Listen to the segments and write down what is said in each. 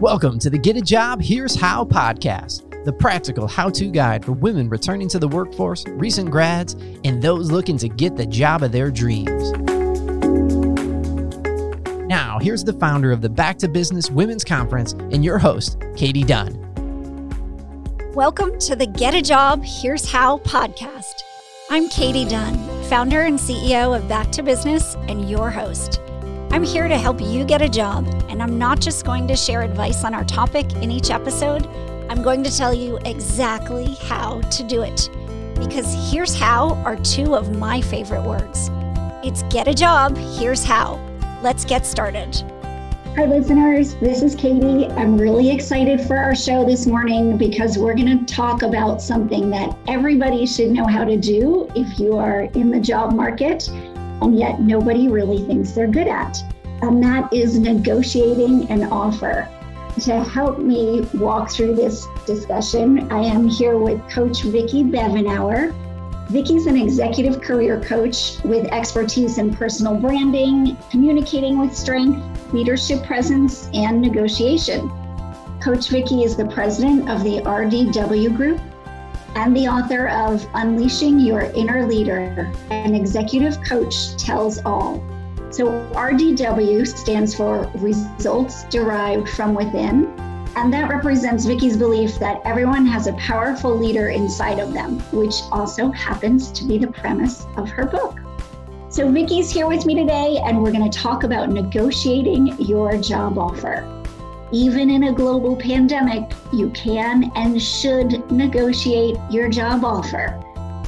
Welcome to the Get a Job Here's How podcast, the practical how to guide for women returning to the workforce, recent grads, and those looking to get the job of their dreams. Now, here's the founder of the Back to Business Women's Conference and your host, Katie Dunn. Welcome to the Get a Job Here's How podcast. I'm Katie Dunn, founder and CEO of Back to Business and your host. I'm here to help you get a job, and I'm not just going to share advice on our topic in each episode, I'm going to tell you exactly how to do it. Because here's how are two of my favorite words. It's get a job, here's how. Let's get started. Hi, listeners. This is Katie. I'm really excited for our show this morning because we're going to talk about something that everybody should know how to do if you are in the job market and yet nobody really thinks they're good at. And that is negotiating an offer. To help me walk through this discussion, I am here with Coach Vicki Bevenauer. Vicki's an executive career coach with expertise in personal branding, communicating with strength, leadership presence, and negotiation. Coach Vicki is the president of the RDW Group, and the author of Unleashing Your Inner Leader, an executive coach tells all. So, RDW stands for Results Derived from Within, and that represents Vicki's belief that everyone has a powerful leader inside of them, which also happens to be the premise of her book. So, Vicki's here with me today, and we're going to talk about negotiating your job offer even in a global pandemic, you can and should negotiate your job offer.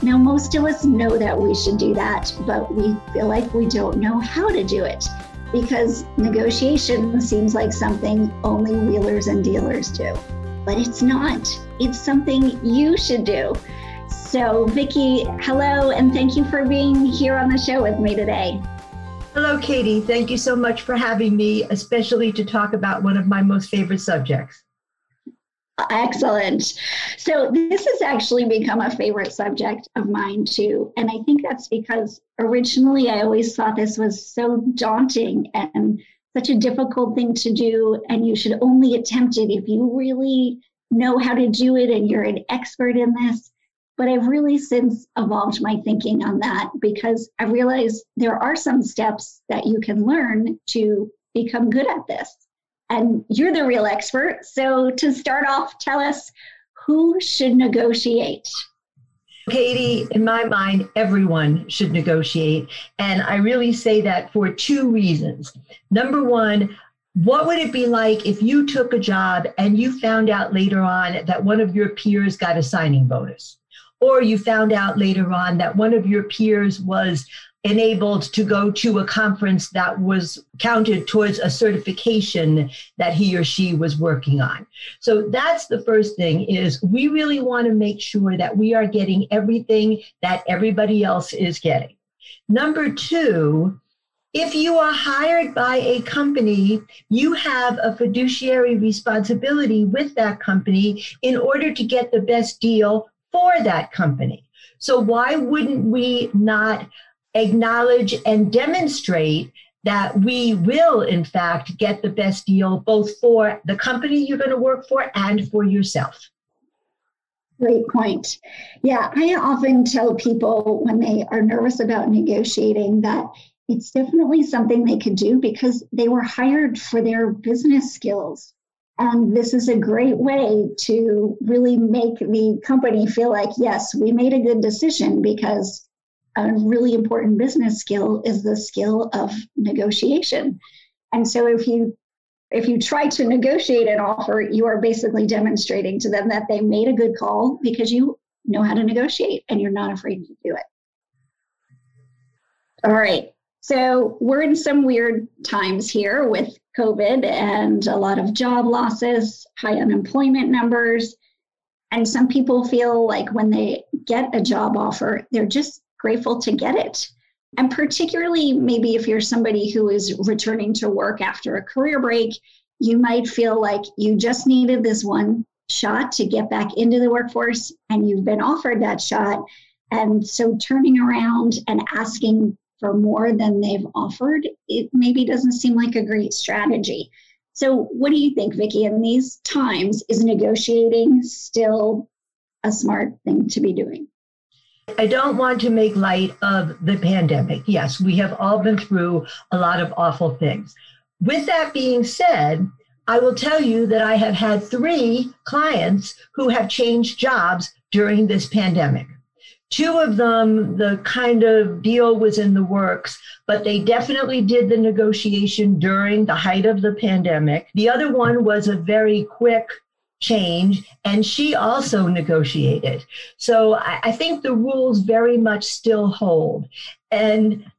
Now, most of us know that we should do that, but we feel like we don't know how to do it because negotiation seems like something only wheelers and dealers do. But it's not, it's something you should do. So, Vicki, hello, and thank you for being here on the show with me today. Hello, Katie. Thank you so much for having me, especially to talk about one of my most favorite subjects. Excellent. So, this has actually become a favorite subject of mine too. And I think that's because originally I always thought this was so daunting and such a difficult thing to do. And you should only attempt it if you really know how to do it and you're an expert in this. But I've really since evolved my thinking on that because I realized there are some steps that you can learn to become good at this. And you're the real expert. So to start off, tell us who should negotiate? Katie, in my mind, everyone should negotiate. And I really say that for two reasons. Number one, what would it be like if you took a job and you found out later on that one of your peers got a signing bonus? Or you found out later on that one of your peers was enabled to go to a conference that was counted towards a certification that he or she was working on. So that's the first thing is we really want to make sure that we are getting everything that everybody else is getting. Number two if you are hired by a company, you have a fiduciary responsibility with that company in order to get the best deal for that company. So, why wouldn't we not acknowledge and demonstrate that we will, in fact, get the best deal both for the company you're going to work for and for yourself? Great point. Yeah, I often tell people when they are nervous about negotiating that it's definitely something they could do because they were hired for their business skills. And this is a great way to really make the company feel like, yes, we made a good decision because a really important business skill is the skill of negotiation. And so if you if you try to negotiate an offer, you are basically demonstrating to them that they made a good call because you know how to negotiate and you're not afraid to do it. All right. So we're in some weird times here with COVID and a lot of job losses, high unemployment numbers. And some people feel like when they get a job offer, they're just grateful to get it. And particularly, maybe if you're somebody who is returning to work after a career break, you might feel like you just needed this one shot to get back into the workforce and you've been offered that shot. And so turning around and asking for more than they've offered, it maybe doesn't seem like a great strategy. So, what do you think, Vicki? In these times, is negotiating still a smart thing to be doing? I don't want to make light of the pandemic. Yes, we have all been through a lot of awful things. With that being said, I will tell you that I have had three clients who have changed jobs during this pandemic. Two of them, the kind of deal was in the works, but they definitely did the negotiation during the height of the pandemic. The other one was a very quick change, and she also negotiated. So I, I think the rules very much still hold. And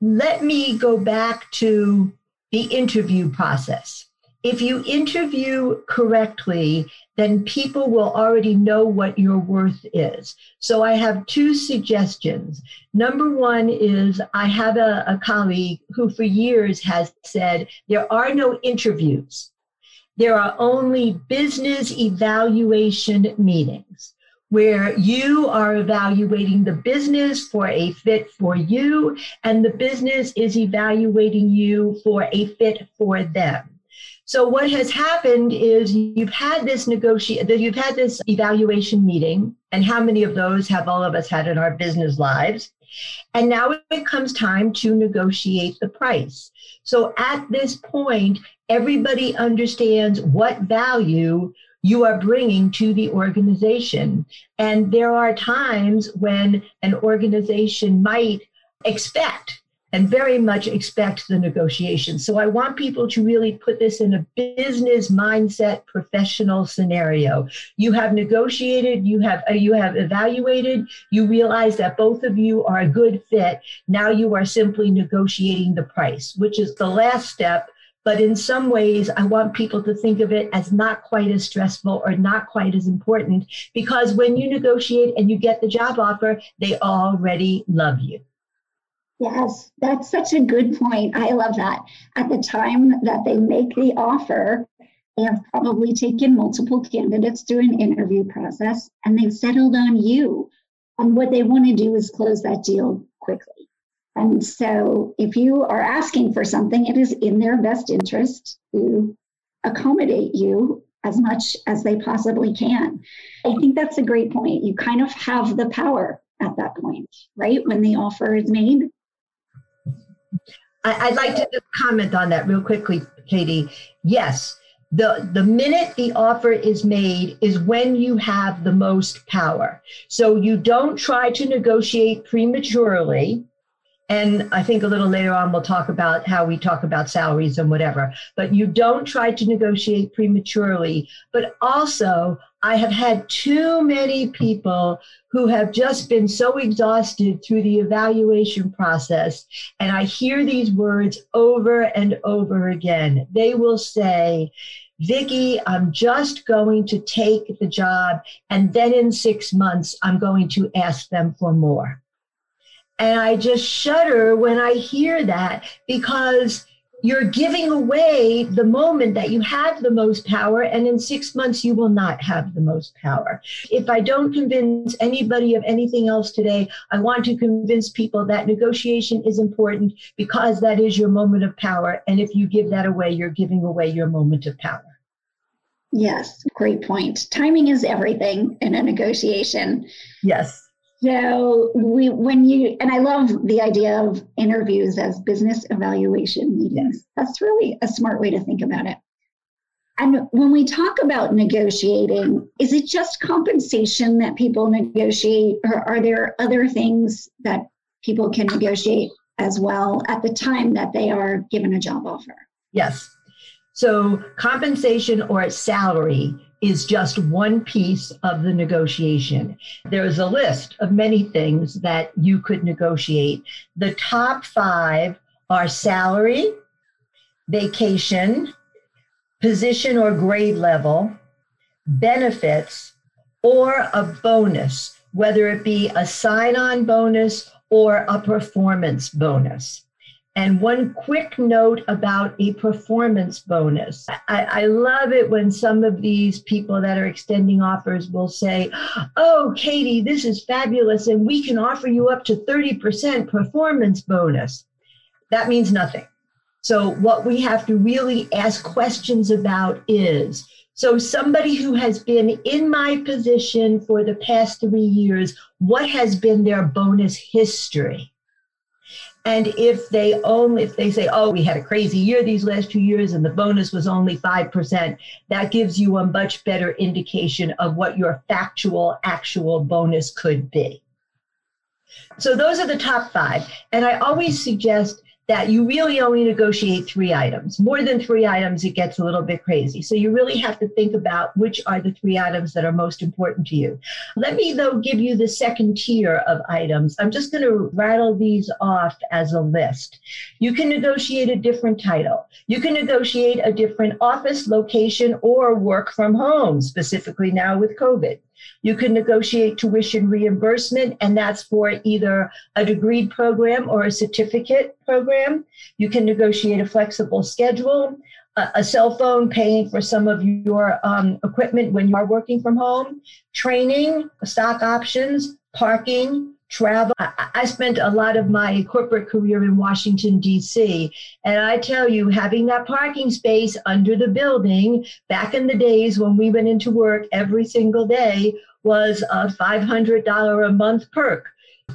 let me go back to the interview process if you interview correctly, then people will already know what your worth is. So I have two suggestions. Number one is I have a, a colleague who for years has said there are no interviews. There are only business evaluation meetings where you are evaluating the business for a fit for you and the business is evaluating you for a fit for them. So what has happened is you've had this negotiate you've had this evaluation meeting, and how many of those have all of us had in our business lives? And now it comes time to negotiate the price. So at this point, everybody understands what value you are bringing to the organization. And there are times when an organization might expect and very much expect the negotiation. So I want people to really put this in a business mindset professional scenario. You have negotiated, you have uh, you have evaluated, you realize that both of you are a good fit. Now you are simply negotiating the price, which is the last step. But in some ways, I want people to think of it as not quite as stressful or not quite as important because when you negotiate and you get the job offer, they already love you. Yes, that's such a good point. I love that. At the time that they make the offer, they have probably taken multiple candidates through an interview process and they've settled on you. And what they want to do is close that deal quickly. And so if you are asking for something, it is in their best interest to accommodate you as much as they possibly can. I think that's a great point. You kind of have the power at that point, right? When the offer is made, I, would like to comment on that real quickly, Katie. Yes, the the minute the offer is made is when you have the most power. So you don't try to negotiate prematurely. And I think a little later on we'll talk about how we talk about salaries and whatever. But you don't try to negotiate prematurely. But also, I have had too many people who have just been so exhausted through the evaluation process. And I hear these words over and over again. They will say, Vicki, I'm just going to take the job, and then in six months, I'm going to ask them for more. And I just shudder when I hear that because you're giving away the moment that you have the most power, and in six months, you will not have the most power. If I don't convince anybody of anything else today, I want to convince people that negotiation is important because that is your moment of power. And if you give that away, you're giving away your moment of power. Yes, great point. Timing is everything in a negotiation. Yes. So we when you and I love the idea of interviews as business evaluation meetings. That's really a smart way to think about it. And when we talk about negotiating, is it just compensation that people negotiate, or are there other things that people can negotiate as well at the time that they are given a job offer? Yes. So compensation or salary is just one piece of the negotiation. There is a list of many things that you could negotiate. The top five are salary, vacation, position or grade level, benefits, or a bonus, whether it be a sign on bonus or a performance bonus. And one quick note about a performance bonus. I, I, love it when some of these people that are extending offers will say, Oh, Katie, this is fabulous, and we can offer you up to 30% performance bonus. That means nothing. So, what we have to really ask questions about is so, somebody who has been in my position for the past three years, what has been their bonus history? And if they only, if they say, oh, we had a crazy year these last two years and the bonus was only 5%, that gives you a much better indication of what your factual, actual bonus could be. So those are the top five. And I always suggest that you really only negotiate three items. More than three items, it gets a little bit crazy. So you really have to think about which are the three items that are most important to you. Let me, though, give you the second tier of items. I'm just going to rattle these off as a list. You can negotiate a different title. You can negotiate a different office location or work from home, specifically now with COVID. You can negotiate tuition reimbursement, and that's for either a degree program or a certificate program. You can negotiate a flexible schedule, a, a cell phone paying for some of your um, equipment when you are working from home, training, stock options, parking, travel. I, spent a lot of my corporate career in Washington, D.C. And I tell you, having that parking space under the building back in the days when we went into work every single day was a $500 a month perk.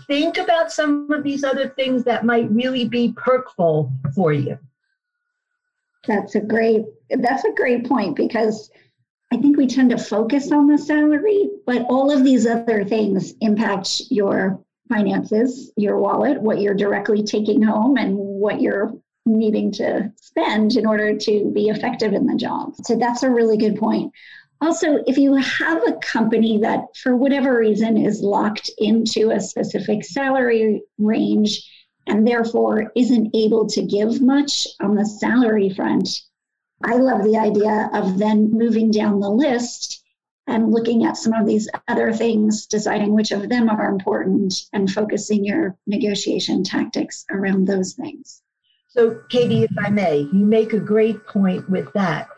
Think about some of these other things that might really be perkful for you. That's a great that's a great point because I think we tend to focus on the salary, but all of these other things impact your finances, your wallet, what you're directly taking home, and what you're needing to spend in order to be effective in the job. So that's a really good point. Also, if you have a company that, for whatever reason, is locked into a specific salary range and therefore isn't able to give much on the salary front, I love the idea of then moving down the list and looking at some of these other things, deciding which of them are important, and focusing your negotiation tactics around those things. So, Katie, if I may, you make a great point with that.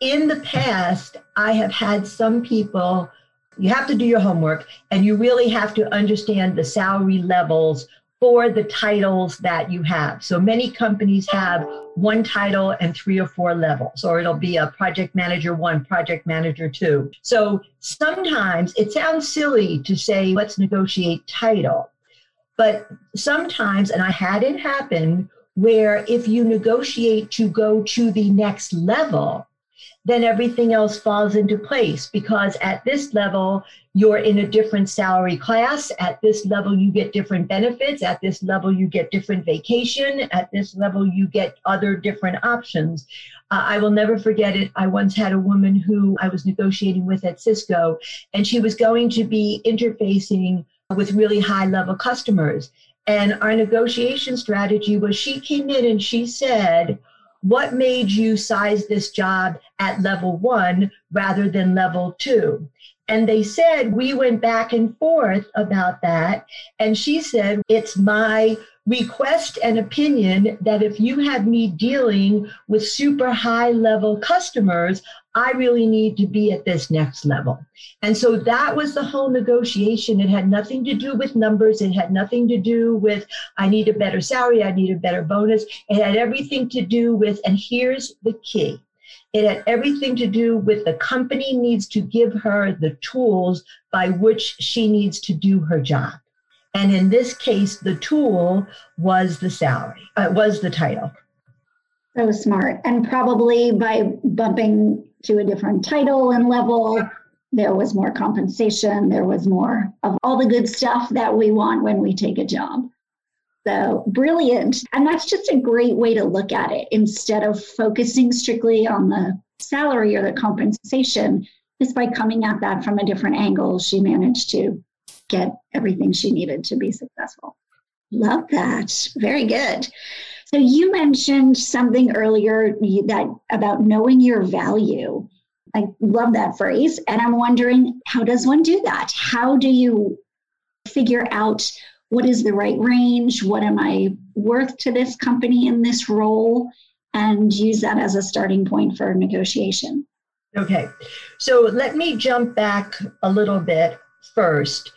In the past, I have had some people, you have to do your homework and you really have to understand the salary levels for the titles that you have. So many companies have one title and three or four levels, or it'll be a project manager one, project manager two. So sometimes it sounds silly to say, let's negotiate title. But sometimes, and I had it happen, where if you negotiate to go to the next level, then everything else falls into place because at this level, you're in a different salary class. At this level, you get different benefits. At this level, you get different vacation. At this level, you get other different options. Uh, I will never forget it. I once had a woman who I was negotiating with at Cisco, and she was going to be interfacing with really high level customers. And our negotiation strategy was she came in and she said, what made you size this job at level one rather than level two? And they said, we went back and forth about that. And she said, it's my request and opinion that if you have me dealing with super high level customers, I really need to be at this next level. And so that was the whole negotiation. It had nothing to do with numbers. It had nothing to do with, I need a better salary. I need a better bonus. It had everything to do with, and here's the key. It had everything to do with the company needs to give her the tools by which she needs to do her job. And in this case, the tool was the salary, uh, was the title. So smart. And probably by bumping to a different title and level, there was more compensation, there was more of all the good stuff that we want when we take a job. So brilliant. And that's just a great way to look at it instead of focusing strictly on the salary or the compensation. Just by coming at that from a different angle, she managed to get everything she needed to be successful. Love that. Very good. So you mentioned something earlier that about knowing your value. I love that phrase. And I'm wondering, how does one do that? How do you figure out what is the right range? What am I worth to this company in this role? And use that as a starting point for negotiation. Okay. So let me jump back a little bit first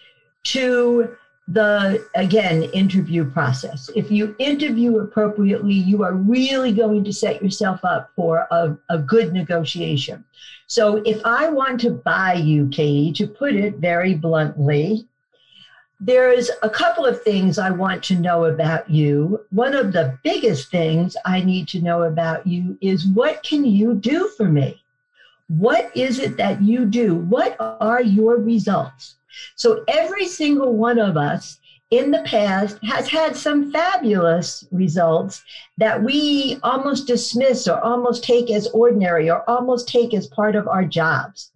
to the again interview process. If you interview appropriately you are really going to set yourself up for a, a good negotiation. So if i want to buy you katie to put it very bluntly there's a couple of things i want to know about you. One of the biggest things i need to know about you is what can you do for me? What is it that you do? What are your results so every single one of us in the past has had some fabulous results that we almost dismiss or almost take as ordinary or almost take as part of our jobs.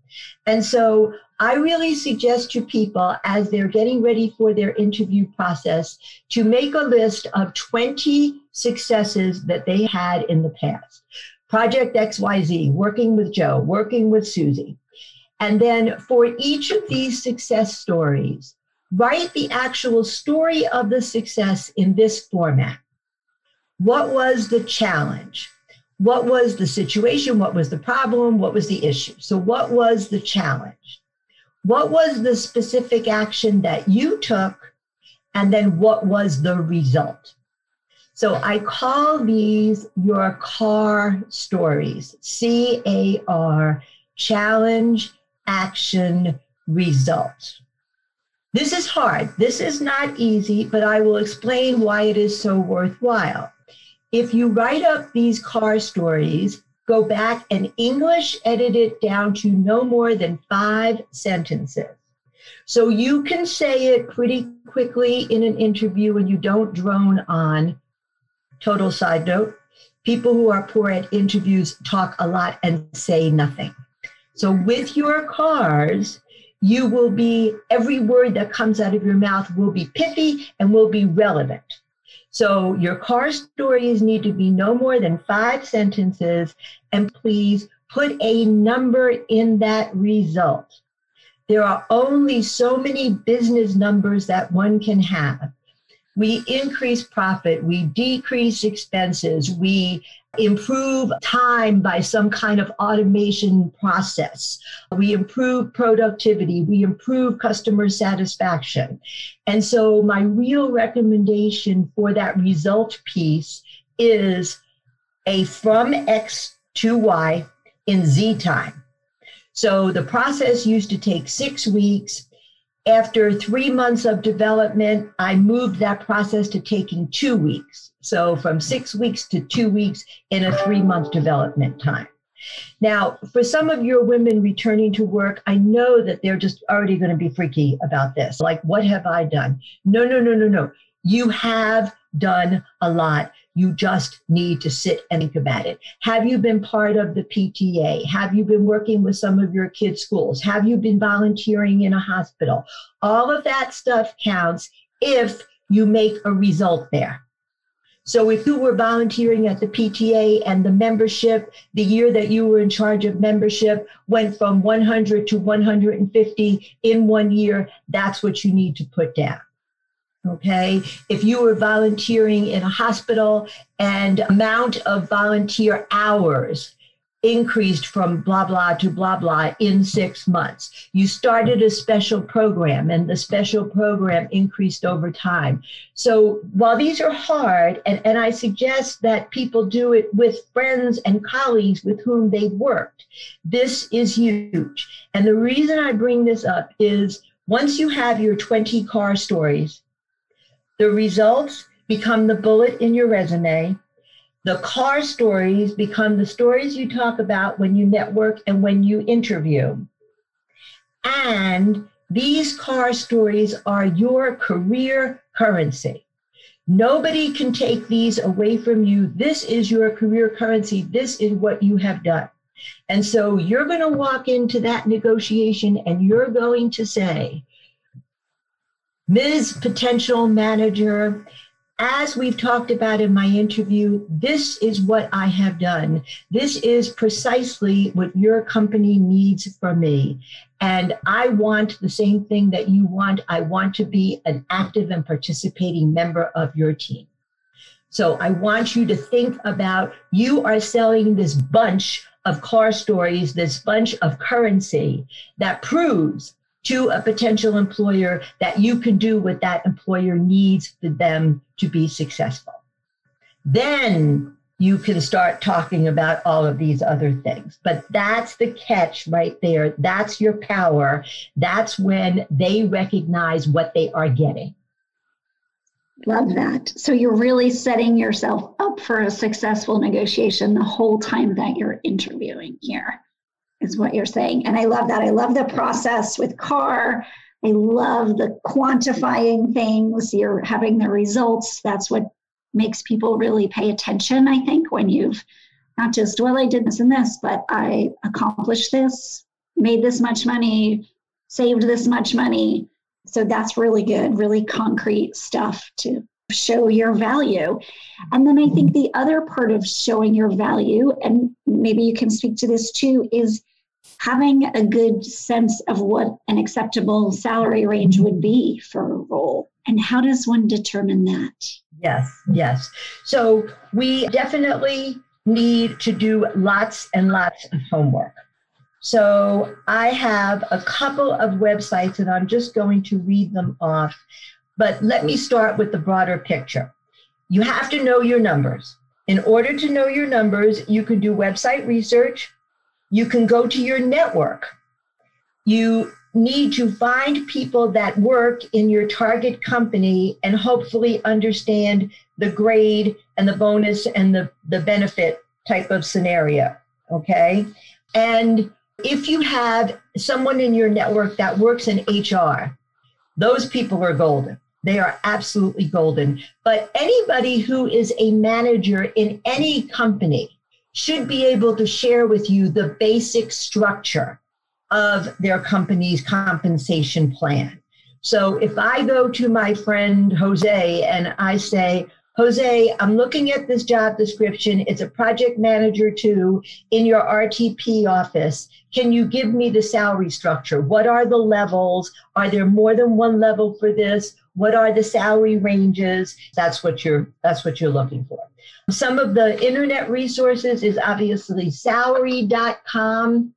And so I really suggest to people as they're getting ready for their interview process to make a list of 20 successes that they had in the past. Project XYZ, working with Joe, working with Susie. And then for each of these success stories, write the actual story of the success in this format. What was the challenge? What was the situation? What was the problem? What was the issue? So, what was the challenge? What was the specific action that you took? And then, what was the result? So, I call these your CAR stories C A R, challenge, action, result. This is hard. This is not easy, but I will explain why it is so worthwhile. If you write up these car stories, go back and English edit it down to no more than five sentences. So you can say it pretty quickly in an interview and you don't drone on. Total side note people who are poor at interviews talk a lot and say nothing. So with your cards, you will be, every word that comes out of your mouth will be pithy and will be relevant. So your car stories need to be no more than five sentences, and please put a number in that result. There are only so many business numbers that one can have we increase profit, we decrease expenses, we improve time by some kind of automation process, we improve productivity, we improve customer satisfaction. And so, my real recommendation for that result piece is a from X to Y in Z time. So the process used to take six weeks after three months of development, I moved that process to taking two weeks. So from six weeks to two weeks in a three month development time. Now, for some of your women returning to work, I know that they're just already going to be freaky about this. Like, what have I done? No, no, no, no, no. You have done a lot. You just need to sit and think about it. Have you been part of the PTA? Have you been working with some of your kids' schools? Have you been volunteering in a hospital? All of that stuff counts if you make a result there. So if you were volunteering at the PTA and the membership, the year that you were in charge of membership went from 100 to 150 in one year, that's what you need to put down. Okay. If you were volunteering in a hospital and amount of volunteer hours increased from blah blah to blah blah in six months. You started a special program and the special program increased over time. So while these are hard, and, and I suggest that people do it with friends and colleagues with whom they've worked, this is huge. And the reason I bring this up is once you have your 20 car stories, the results become the bullet in your resume. The car stories become the stories you talk about when you network and when you interview. And these car stories are your career currency. Nobody can take these away from you. This is your career currency. This is what you have done. And so you're going to walk into that negotiation and you're going to say, Ms. Potential Manager, as we've talked about in my interview, this is what I have done. This is precisely what your company needs from me. And I want the same thing that you want. I want to be an active and participating member of your team. So I want you to think about you are selling this bunch of car stories, this bunch of currency that proves to a potential employer that you can do what that employer needs for them to be successful. Then you can start talking about all of these other things. But that's the catch right there. That's your power. That's when they recognize what they are getting. Love that. So you're really setting yourself up for a successful negotiation the whole time that you're interviewing here, is what you're saying. And I love that. I love the process with CAR. I love the quantifying things. You're having the results. That's what makes people really pay attention, I think, when you've not just, well, I did this and this, but I accomplished this, made this much money, saved this much money. So that's really good, really concrete stuff to show your value. And then I think the other part of showing your value, and maybe you can speak to this too, is having a good sense of what an acceptable salary range would be for a role. And how does one determine that? Yes, yes. So we definitely need to do lots and lots of homework. So I have a couple of websites and I'm just going to read them off. But let me start with the broader picture. You have to know your numbers. In order to know your numbers, you can do website research. You can go to your network. You need to find people that work in your target company and hopefully understand the grade and the bonus and the, the benefit type of scenario. Okay. And if you have someone in your network that works in HR, those people are golden. They are absolutely golden. But anybody who is a manager in any company should be able to share with you the basic structure of their company's compensation plan. So if I go to my friend Jose and I say, Jose, I'm looking at this job description. It's a project manager two in your RTP office. Can you give me the salary structure? What are the levels? Are there more than one level for this? What are the salary ranges? That's what you're that's what you're looking for. Some of the internet resources is obviously salary.com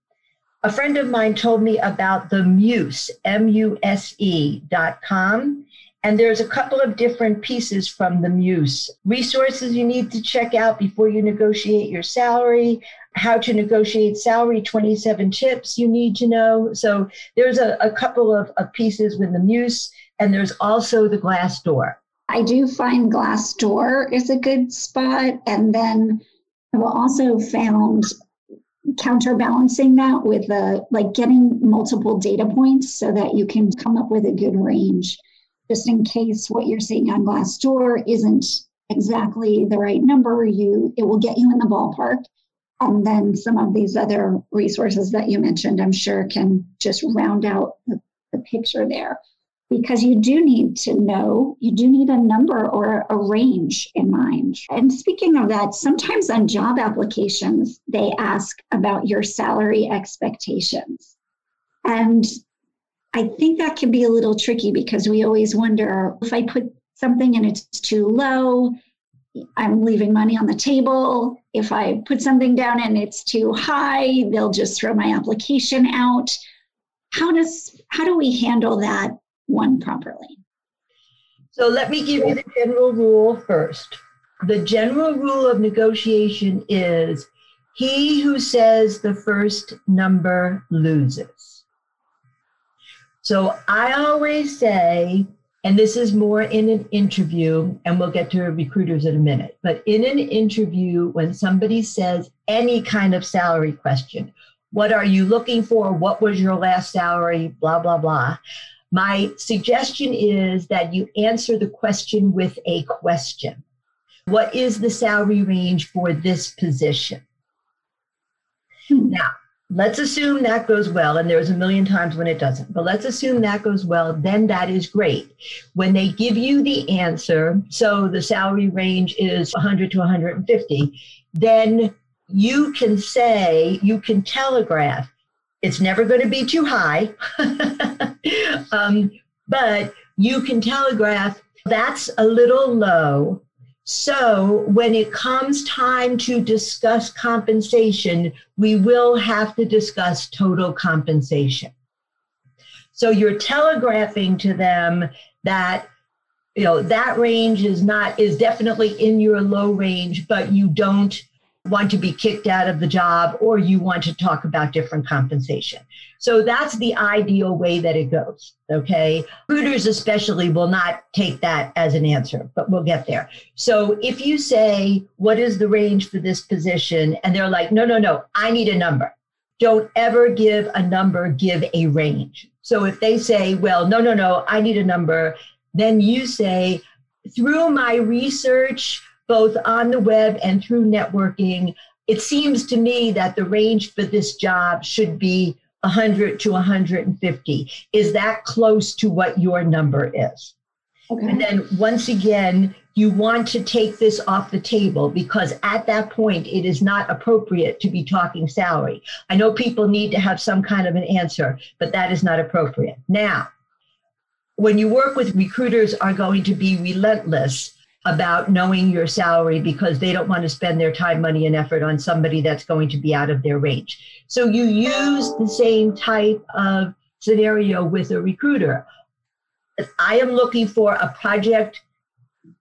a friend of mine told me about the Muse, M U S E dot com. And there's a couple of different pieces from the Muse resources you need to check out before you negotiate your salary, how to negotiate salary, 27 tips you need to know. So there's a, a couple of, of pieces with the Muse, and there's also the Glassdoor. I do find Glassdoor is a good spot. And then I've also found counterbalancing that with uh, like getting multiple data points so that you can come up with a good range just in case what you're seeing on Glassdoor isn't exactly the right number you it will get you in the ballpark and then some of these other resources that you mentioned i'm sure can just round out the, the picture there because you do need to know, you do need a number or a range in mind. And speaking of that, sometimes on job applications, they ask about your salary expectations. And I think that can be a little tricky because we always wonder if I put something and it's too low, I'm leaving money on the table. If I put something down and it's too high, they'll just throw my application out. How does how do we handle that one properly. So let me give you the general rule first. The general rule of negotiation is he who says the first number loses. So I always say, and this is more in an interview, and we'll get to recruiters in a minute, but in an interview, when somebody says any kind of salary question, what are you looking for? What was your last salary? Blah, blah, blah. My suggestion is that you answer the question with a question. What is the salary range for this position? Hmm. Now, let's assume that goes well, and there's a million times when it doesn't, but let's assume that goes well, then that is great. When they give you the answer, so the salary range is 100 to 150, then you can say, you can telegraph, it's never going to be too high, um, but you can telegraph that's a little low. So when it comes time to discuss compensation, we will have to discuss total compensation. So you're telegraphing to them that you know that range is not is definitely in your low range, but you don't want to be kicked out of the job or you want to talk about different compensation. So that's the ideal way that it goes. Okay. Recruiters, especially, will not take that as an answer, but we'll get there. So if you say, What is the range for this position? And they're like, No, no, no, I need a number. Don't ever give a number, give a range. So if they say, Well, no, no, no, I need a number, then you say, Through my research, both on the web and through networking, it seems to me that the range for this job should be 100 to 150. Is that close to what your number is? Okay. And then once again, you want to take this off the table because at that point, it is not appropriate to be talking salary. I know people need to have some kind of an answer, but that is not appropriate. Now, when you work with recruiters are going to be relentless about knowing your salary because they don't want to spend their time, money, and effort on somebody that's going to be out of their range. So you use the same type of scenario with a recruiter. I am looking for a project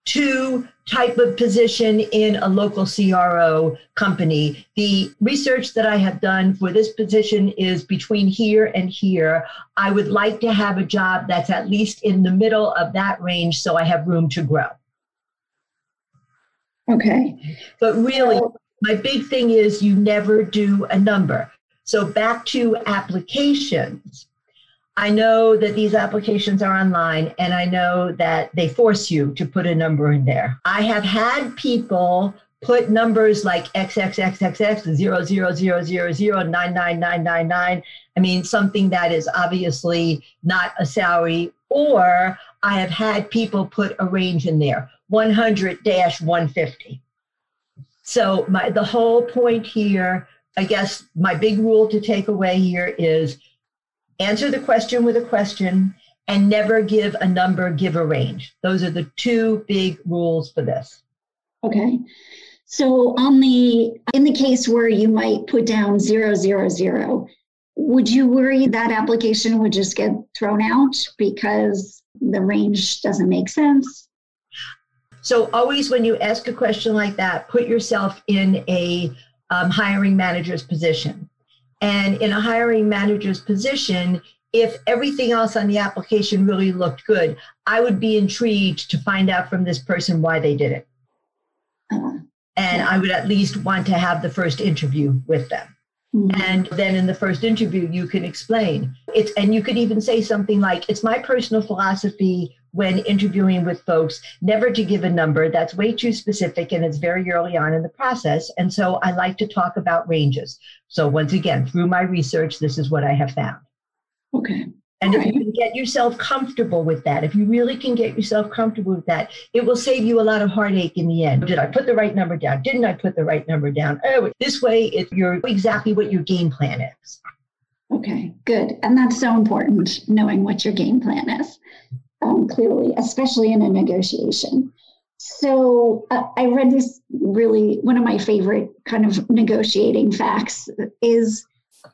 two type of position in a local CRO company. The research that I have done for this position is between here and here. I would like to have a job that's at least in the middle of that range so I have room to grow. Okay. But really, my big thing is you never do a number. So back to applications. I know that these applications are online and I know that they force you to put a number in there. I have had people put numbers like XXXXX, 00000999999. I mean, something that is obviously not a salary. Or I have had people put a range in there 100 150. So my the whole point here, I guess my big rule to take away here is answer the question with a question and never give a number, give a range. Those are the two big rules for this. Okay. So on the in the case where you might put down zero zero zero, would you worry that application would just get thrown out because the range doesn't make sense? So always when you ask a question like that, put yourself in a um, hiring manager's position. And in a hiring manager's position, if everything else on the application really looked good, I would be intrigued to find out from this person why they did it. And I would at least want to have the first interview with them. Mm-hmm. And then in the first interview, you can explain it's, and you could even say something like, It's my personal philosophy when interviewing with folks never to give a number. That's way too specific and it's very early on in the process. And so I like to talk about ranges. So once again, through my research, this is what I have found. Okay. And if you can get yourself comfortable with that, if you really can get yourself comfortable with that, it will save you a lot of heartache in the end. Did I put the right number down? Didn't I put the right number down? Oh, this way, it, you're exactly what your game plan is. Okay, good. And that's so important, knowing what your game plan is um, clearly, especially in a negotiation. So uh, I read this really, one of my favorite kind of negotiating facts is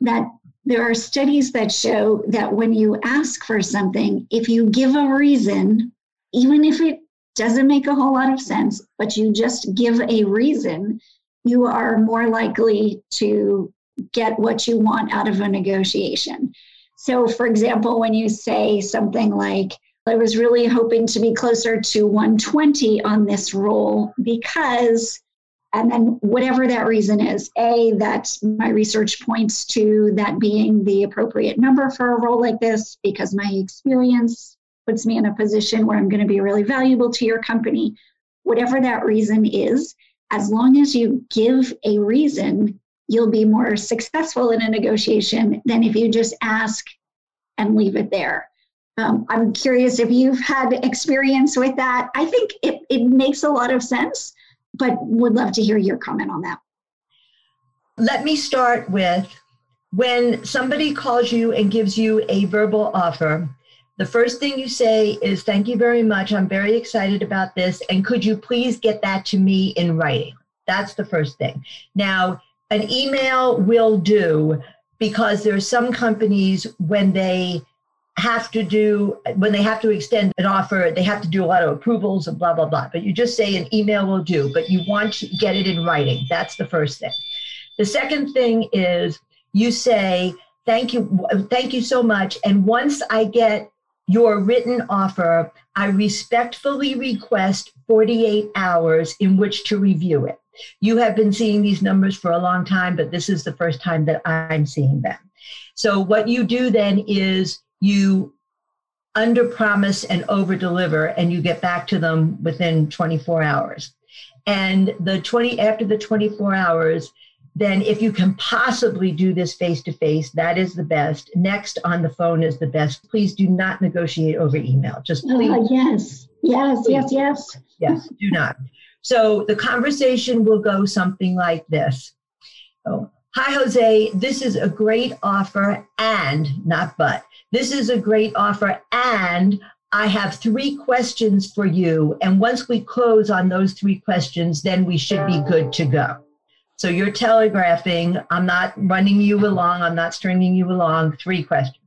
that there are studies that show that when you ask for something, if you give a reason, even if it doesn't make a whole lot of sense, but you just give a reason, you are more likely to get what you want out of a negotiation. So, for example, when you say something like, I was really hoping to be closer to 120 on this role because, and then whatever that reason is, A, that my research points to that being the appropriate number for a role like this because my experience puts me in a position where I'm going to be really valuable to your company. Whatever that reason is, as long as you give a reason, you'll be more successful in a negotiation than if you just ask and leave it there. Um, I'm curious if you've had experience with that. I think it, it makes a lot of sense, but would love to hear your comment on that. Let me start with when somebody calls you and gives you a verbal offer, the first thing you say is, Thank you very much. I'm very excited about this. And could you please get that to me in writing? That's the first thing. Now, an email will do because there are some companies when they have to do when they have to extend an offer they have to do a lot of approvals and blah blah blah. But you just say an email will do but you want to get it in writing. That's the first thing. The second thing is you say thank you thank you so much. And once i get your written offer i respectfully request 48 hours in which to review it. You have been seeing these numbers for a long time but this is the first time that i'm seeing them. So what you do then is you under promise and over deliver and you get back to them within 24 hours. And the 20 after the 24 hours then if you can possibly do this face to face that is the best. Next on the phone is the best. Please do not negotiate over email. Just Oh, please. uh, yes, yes, yes, yes. yes do not. So the conversation will go something like this. Oh hi jose. This is a great offer and not but this is a great offer and I have three questions for you. And once we close on those three questions, then we should be good to go. So you're telegraphing, I'm not running you along, I'm not stringing you along, three questions.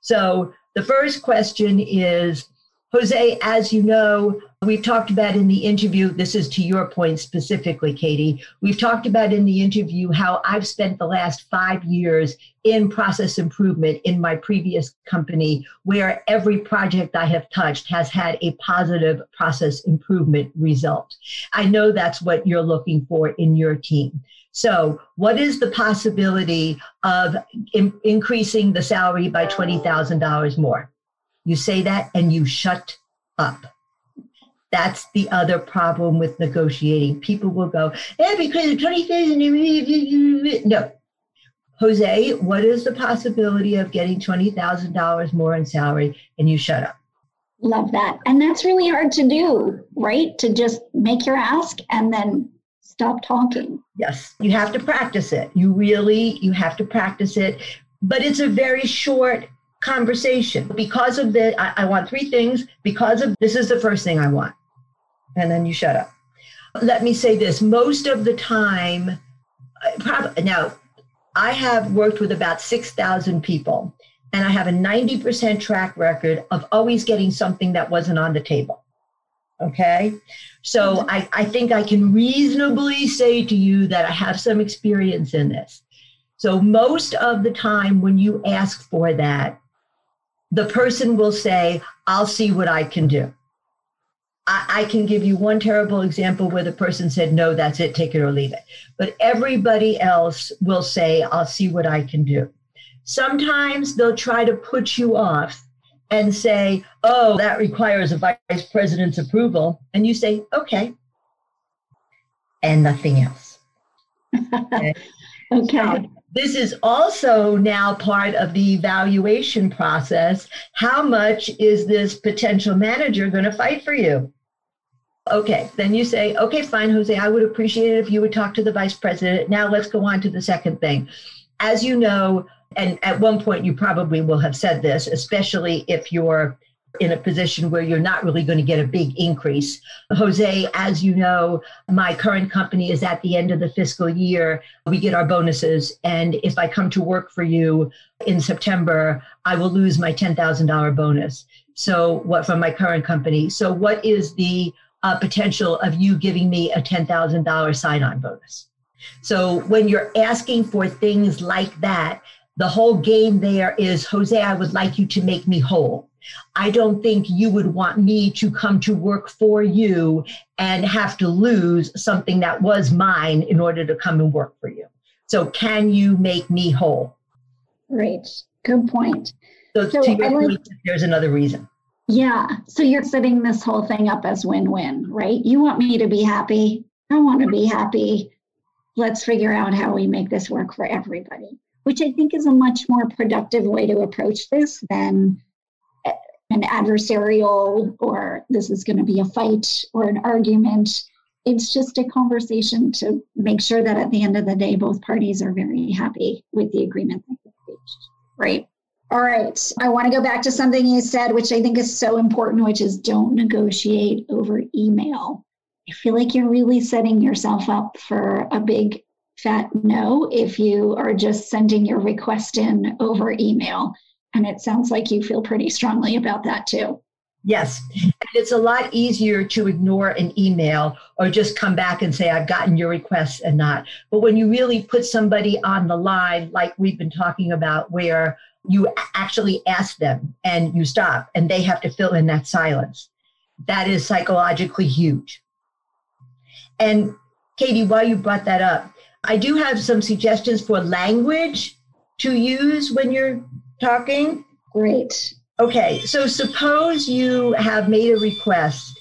So the first question is Jose, as you know, we've talked about in the interview, this is to your point specifically, Katie. We've talked about in the interview how I've spent the last five years in process improvement in my previous company, where every project I have touched has had a positive process improvement result. I know that's what you're looking for in your team. So, what is the possibility of in- increasing the salary by $20,000 more? You say that and you shut up. That's the other problem with negotiating. People will go, yeah, because of 20,000. No. Jose, what is the possibility of getting $20,000 more in salary? And you shut up. Love that. And that's really hard to do, right? To just make your ask and then stop talking. Yes, you have to practice it. You really, you have to practice it. But it's a very short conversation because of the I, I, want three things because of this is the first thing i want and then you shut up. Let me say this most of the time now i have worked with about 6000 people and i have a 90% track record of always getting something that wasn't on the table okay? So I, I think i can reasonably say to you that i have some experience in this. So most of the time when you ask for that the person will say, I'll see what I can do. I, I, can give you one terrible example where the person said, No, that's it, take it or leave it. But everybody else will say, I'll see what I can do. Sometimes they'll try to put you off and say, Oh, that requires a vice president's approval. And you say, Okay. And nothing else. Okay. okay. This is also now part of the evaluation process. How much is this potential manager going to fight for you? Okay, then you say, okay, fine, Jose, I would appreciate it if you would talk to the vice president. Now let's go on to the second thing. As you know, and at one point you probably will have said this, especially if you're in a position where you're not really going to get a big increase. Jose, as you know, my current company is at the end of the fiscal year. We get our bonuses. And if I come to work for you in September, I will lose my $10,000 bonus. So, what from my current company? So, what is the uh, potential of you giving me a $10,000 sign on bonus? So, when you're asking for things like that, the whole game there is Jose, I would like you to make me whole. I don't think you would want me to come to work for you and have to lose something that was mine in order to come and work for you. So, can you make me whole? Great. Good point. So, so to your like, point, there's another reason. Yeah. So, you're setting this whole thing up as win win, right? You want me to be happy. I want to be happy. Let's figure out how we make this work for everybody, which I think is a much more productive way to approach this than eh, an adversarial or this is going to be a fight or an argument. It's just a conversation to make sure that at the end of the day, both parties are very happy with the agreement that they reached. Right. All right. I want to go back to something you said, which I think is so important, which is don't negotiate over email. I feel like you're really setting yourself up for a big fat no if you are just sending your request in over email And it sounds like you feel pretty strongly about that too. Yes. And it's a lot easier to ignore an email or just come back and say, I've gotten your request and not. But when you really put somebody on the line, like we've been talking about, where you actually ask them and you stop and they have to fill in that silence, that is psychologically huge. And Katie, while you brought that up, I do have some suggestions for language to use when you're talking. Great. Okay, so suppose you have made a request,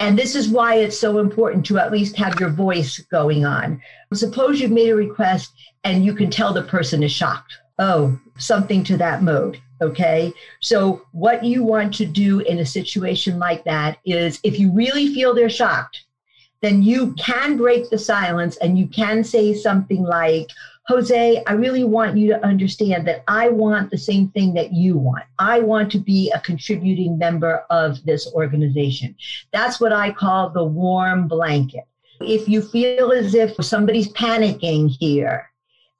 and this is why it's so important to at least have your voice going on. Suppose you've made a request and you can tell the person is shocked. Oh, something to that mode. Okay. So, what you want to do in a situation like that is if you really feel they're shocked, then you can break the silence and you can say something like, Jose, I really want you to understand that I want the same thing that you want. I want to be a contributing member of this organization. That's what I call the warm blanket. If you feel as if somebody's panicking here,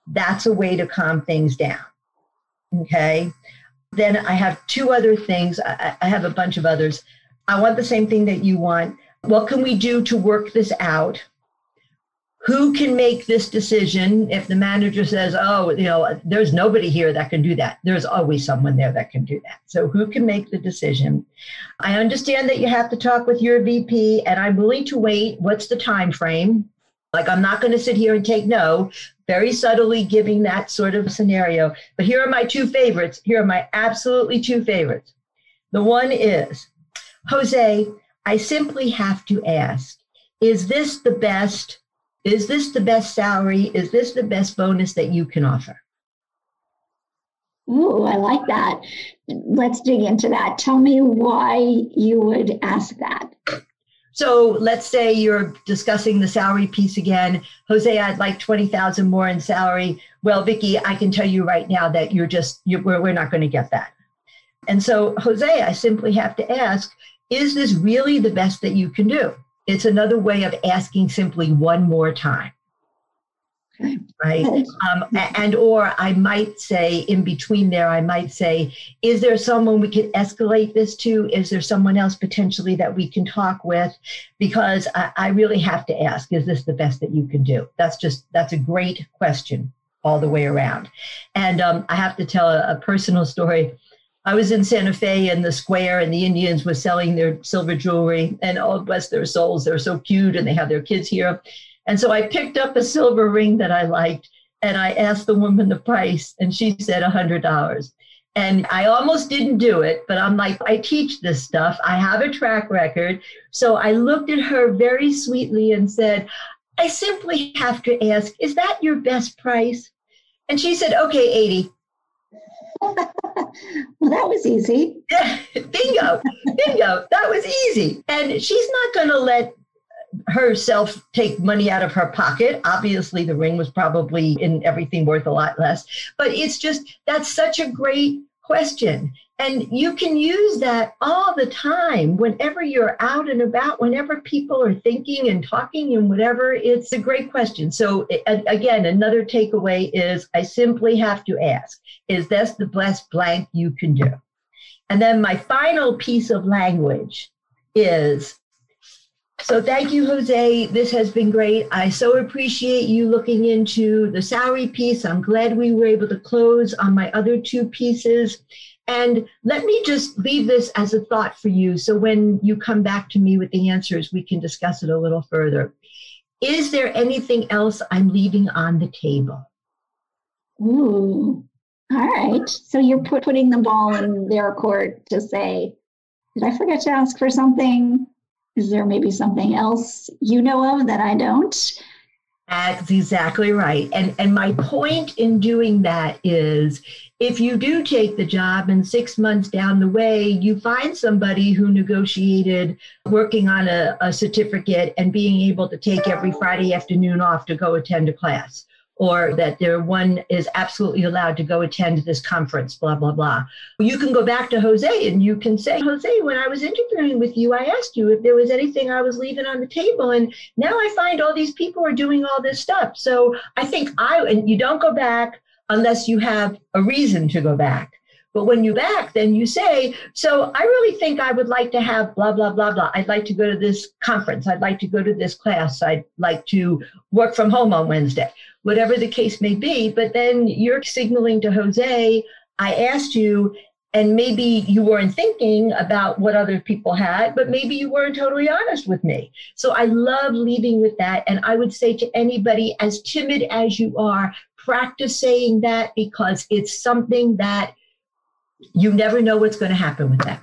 that's a way to calm things down. Okay. Then I have two other things. I, I have a bunch of others. I want the same thing that you want. What can we do to work this out? who can make this decision if the manager says oh you know there's nobody here that can do that there's always someone there that can do that so who can make the decision i understand that you have to talk with your vp and i'm willing to wait what's the time frame like i'm not going to sit here and take no very subtly giving that sort of scenario but here are my two favorites here are my absolutely two favorites the one is jose i simply have to ask is this the best is this the best salary? Is this the best bonus that you can offer? Ooh, I like that. Let's dig into that. Tell me why you would ask that. So let's say you're discussing the salary piece again. Jose, I'd like 20,000 more in salary. Well, Vickie, I can tell you right now that you're just, you're, we're, we're not going to get that. And so, Jose, I simply have to ask, is this really the best that you can do? It's another way of asking simply one more time. Right. Um, and or I might say in between there, I might say, is there someone we could escalate this to? Is there someone else potentially that we can talk with? Because I, I really have to ask, is this the best that you can do? That's just, that's a great question all the way around. And um, I have to tell a, a personal story. I was in Santa Fe in the square, and the Indians were selling their silver jewelry. And oh, bless their souls, they're so cute, and they have their kids here. And so I picked up a silver ring that I liked, and I asked the woman the price, and she said a hundred dollars. And I almost didn't do it, but I'm like, I teach this stuff. I have a track record. So I looked at her very sweetly and said, I simply have to ask, is that your best price? And she said, okay, 80. well, that was easy. bingo, bingo. That was easy. And she's not going to let herself take money out of her pocket. Obviously, the ring was probably in everything worth a lot less. But it's just that's such a great question. And you can use that all the time whenever you're out and about, whenever people are thinking and talking and whatever. It's a great question. So, again, another takeaway is I simply have to ask is this the best blank you can do? And then my final piece of language is so thank you, Jose. This has been great. I so appreciate you looking into the salary piece. I'm glad we were able to close on my other two pieces. And let me just leave this as a thought for you. So when you come back to me with the answers, we can discuss it a little further. Is there anything else I'm leaving on the table? Ooh, all right. So you're putting the ball in their court to say, did I forget to ask for something? Is there maybe something else you know of that I don't? That's exactly right. And and my point in doing that is if you do take the job and six months down the way, you find somebody who negotiated working on a, a certificate and being able to take every Friday afternoon off to go attend a class or that their one is absolutely allowed to go attend this conference, blah, blah, blah. You can go back to Jose and you can say, Jose, when I was interviewing with you, I asked you if there was anything I was leaving on the table. And now I find all these people are doing all this stuff. So I think I, and you don't go back unless you have a reason to go back. But when you back, then you say, So I really think I would like to have blah, blah, blah, blah. I'd like to go to this conference. I'd like to go to this class. I'd like to work from home on Wednesday, whatever the case may be. But then you're signaling to Jose, I asked you, and maybe you weren't thinking about what other people had, but maybe you weren't totally honest with me. So I love leading with that. And I would say to anybody, as timid as you are, practice saying that because it's something that you never know what's going to happen with that.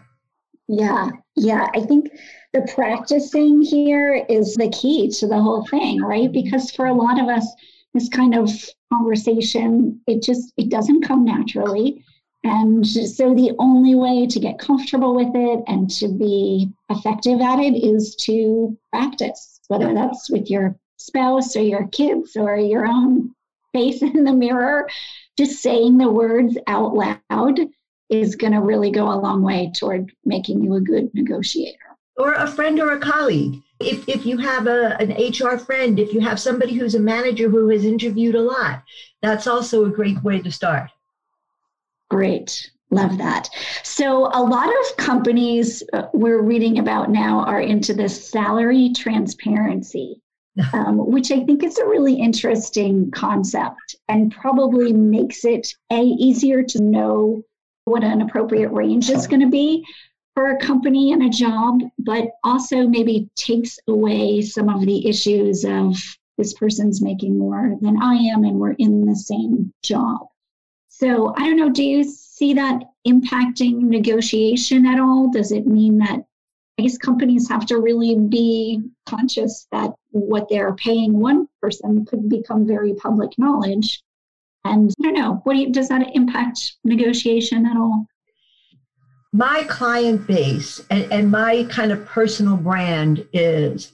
Yeah, yeah. I think the practicing here is the key to the whole thing, right? Because for a lot of us, this kind of conversation, it just it doesn't come naturally. And so the only way to get comfortable with it and to be effective at it is to practice, whether that's with your spouse or your kids or your own face in the mirror. Just saying the words out loud is going to really go a long way toward making you a good negotiator. Or a friend or a colleague. If, if you have a, an HR friend, if you have somebody who's a manager who has interviewed a lot, that's also a great way to start. Great. Love that. So, a lot of companies uh, we're reading about now are into this salary transparency, um, which I think is a really interesting concept and probably makes it a easier to know what an appropriate range is going to be for a company and a job, but also maybe takes away some of the issues of this person's making more than I am and we're in the same job. So I don't know, do you see that impacting negotiation at all? Does it mean that I guess companies have to really be conscious that what they're paying one person could become very public knowledge? And I don't know, what do you, does that impact negotiation at all? My client base and, and my kind of personal brand is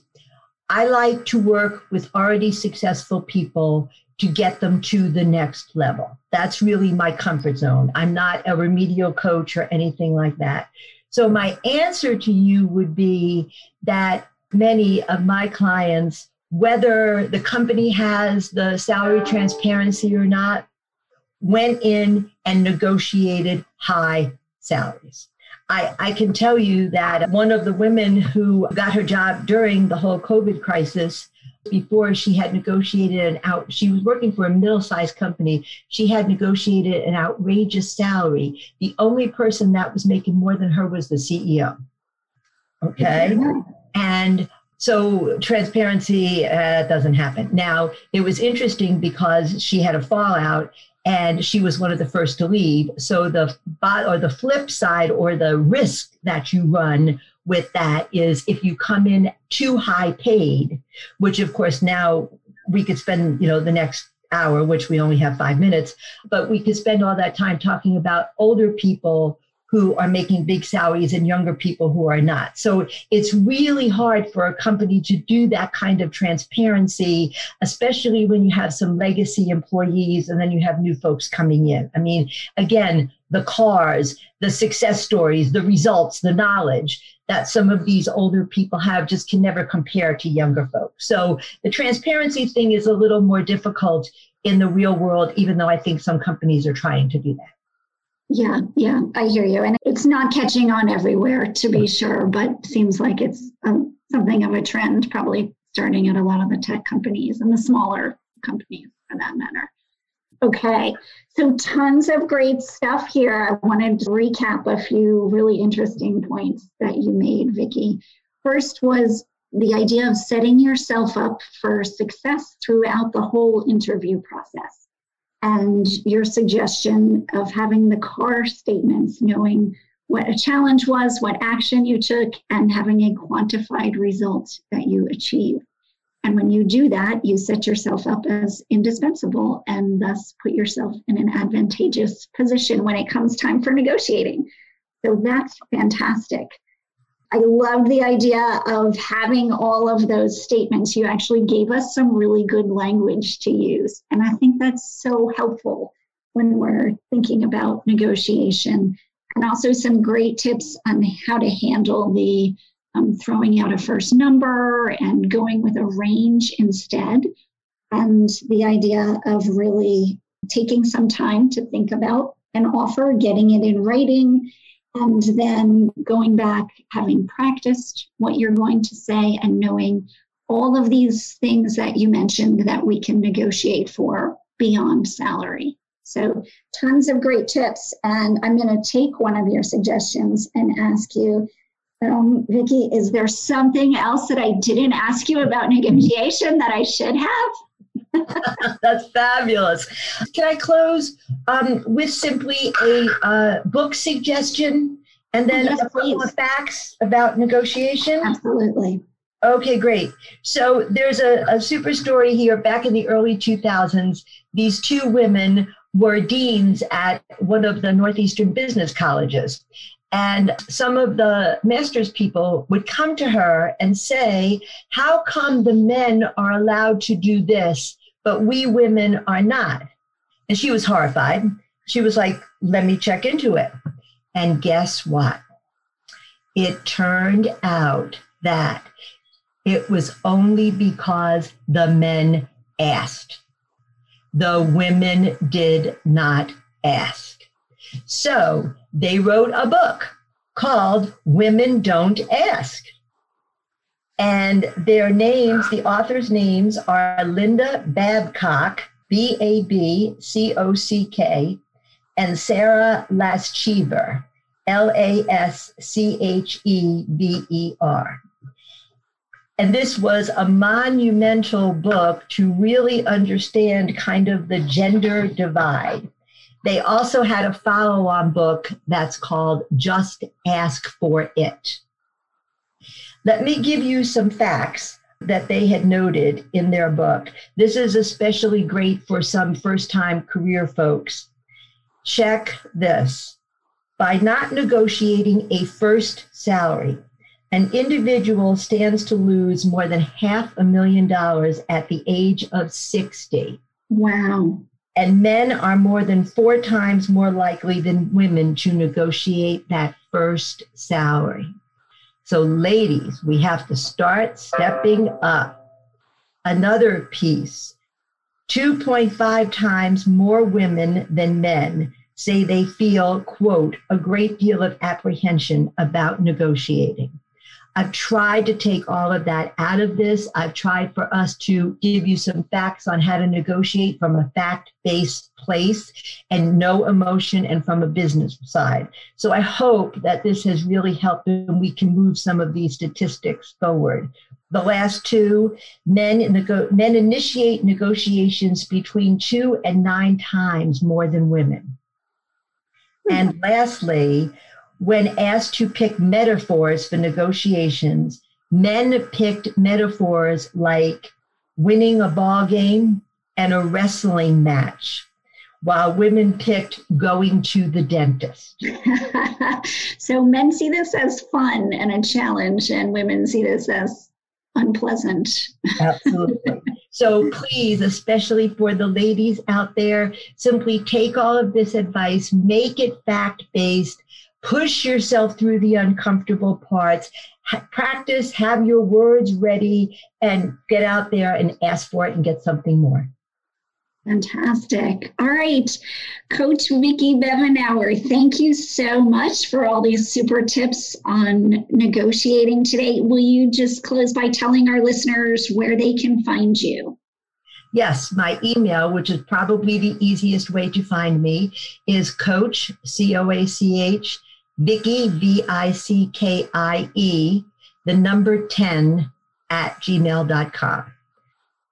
I like to work with already successful people to get them to the next level. That's really my comfort zone. I'm not a remedial coach or anything like that. So, my answer to you would be that many of my clients, whether the company has the salary transparency or not, went in and negotiated high salaries. I, I can tell you that one of the women who got her job during the whole COVID crisis before she had negotiated an out she was working for a middle-sized company. She had negotiated an outrageous salary. The only person that was making more than her was the ceo okay? And so transparency uh, doesn't happen. Now it was interesting because she had a fallout and she was one of the first to leave. So the or the flip side or the risk that you run with that is if you come in too high paid, which of course now we could spend, you know, the next hour, which we only have five minutes, but we could spend all that time talking about older people who are making big salaries and younger people who are not. So it's really hard for a company to do that kind of transparency, especially when you have some legacy employees and then you have new folks coming in. I mean, again, the cars, the success stories, the results, the knowledge that some of these older people have just can never compare to younger folks. So the transparency thing is a little more difficult in the real world, even though I think some companies are trying to do that. Yeah, yeah, I hear you. And it's not catching on everywhere to be sure, but seems like it's um, something of a trend, probably starting at a lot of the tech companies and the smaller companies for that matter. Okay, so tons of great stuff here. I wanted to recap a few really interesting points that you made, Vickie. First was the idea of setting yourself up for success throughout the whole interview process. And your suggestion of having the car statements, knowing what a challenge was, what action you took, and having a quantified result that you achieve. And when you do that, you set yourself up as indispensable and thus put yourself in an advantageous position when it comes time for negotiating. So that's fantastic. I love the idea of having all of those statements. You actually gave us some really good language to use. And I think that's so helpful when we're thinking about negotiation. And also some great tips on how to handle the um, throwing out a first number and going with a range instead. And the idea of really taking some time to think about an offer, getting it in writing, and then going back, having practiced what you're going to say, and knowing all of these things that you mentioned that we can negotiate for beyond salary. So, tons of great tips. And I'm going to take one of your suggestions and ask you, um, Vickie, is there something else that I didn't ask you about negotiation that I should have? That's fabulous. Can I close um, with simply a uh, book suggestion and then yes, a couple of facts about negotiation? Absolutely. Okay, great. So there's a, a super story here back in the early 2000s. These two women were deans at one of the Northeastern business colleges. And some of the master's people would come to her and say, How come the men are allowed to do this, but we women are not? And she was horrified. She was like, Let me check into it. And guess what? It turned out that it was only because the men asked. The women did not ask. So they wrote a book called Women Don't Ask. And their names, the author's names are Linda Babcock, B A B C O C K, and Sarah Laschever, L A S C H E V E R. And this was a monumental book to really understand kind of the gender divide. They also had a follow on book that's called Just Ask for It. Let me give you some facts that they had noted in their book. This is especially great for some first time career folks. Check this. By not negotiating a first salary, an individual stands to lose more than half a million dollars at the age of 60. Wow. And men are more than four times more likely than women to negotiate that first salary. So, ladies, we have to start stepping up. Another piece 2.5 times more women than men say they feel, quote, a great deal of apprehension about negotiating. I've tried to take all of that out of this. I've tried for us to give you some facts on how to negotiate from a fact based place and no emotion and from a business side. So I hope that this has really helped and we can move some of these statistics forward. The last two men, nego- men initiate negotiations between two and nine times more than women. Hmm. And lastly, when asked to pick metaphors for negotiations, men picked metaphors like winning a ball game and a wrestling match, while women picked going to the dentist. so men see this as fun and a challenge, and women see this as unpleasant. Absolutely. So please, especially for the ladies out there, simply take all of this advice, make it fact based, push yourself through the uncomfortable parts ha- practice have your words ready and get out there and ask for it and get something more Fantastic. All right, Coach Vickie Bevenauer, thank you so much for all these super tips on negotiating today. Will you just close by telling our listeners where they can find you? Yes, my email, which is probably the easiest way to find me, is coach, C O A C H, Vickie, V I C K I E, the number 10 at gmail.com.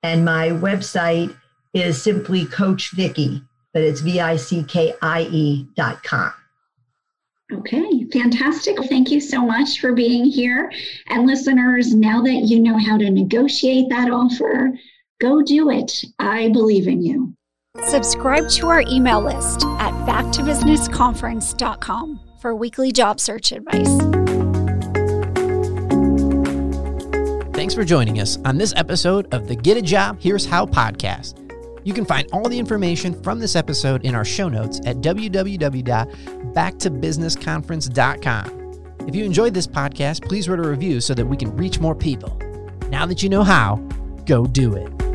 And my website is simply Coach Vickie, but it's V I C K I E dot com. Okay, fantastic. Thank you so much for being here. And listeners, now that you know how to negotiate that offer, go do it. I believe in you. Subscribe to our email list at backtobusinessconference.com for weekly job search advice. Thanks for joining us on this episode of the Get a Job Here's How podcast. You can find all the information from this episode in our show notes at www.backtobusinessconference.com. If you enjoyed this podcast, please write a review so that we can reach more people. Now that you know how, go do it.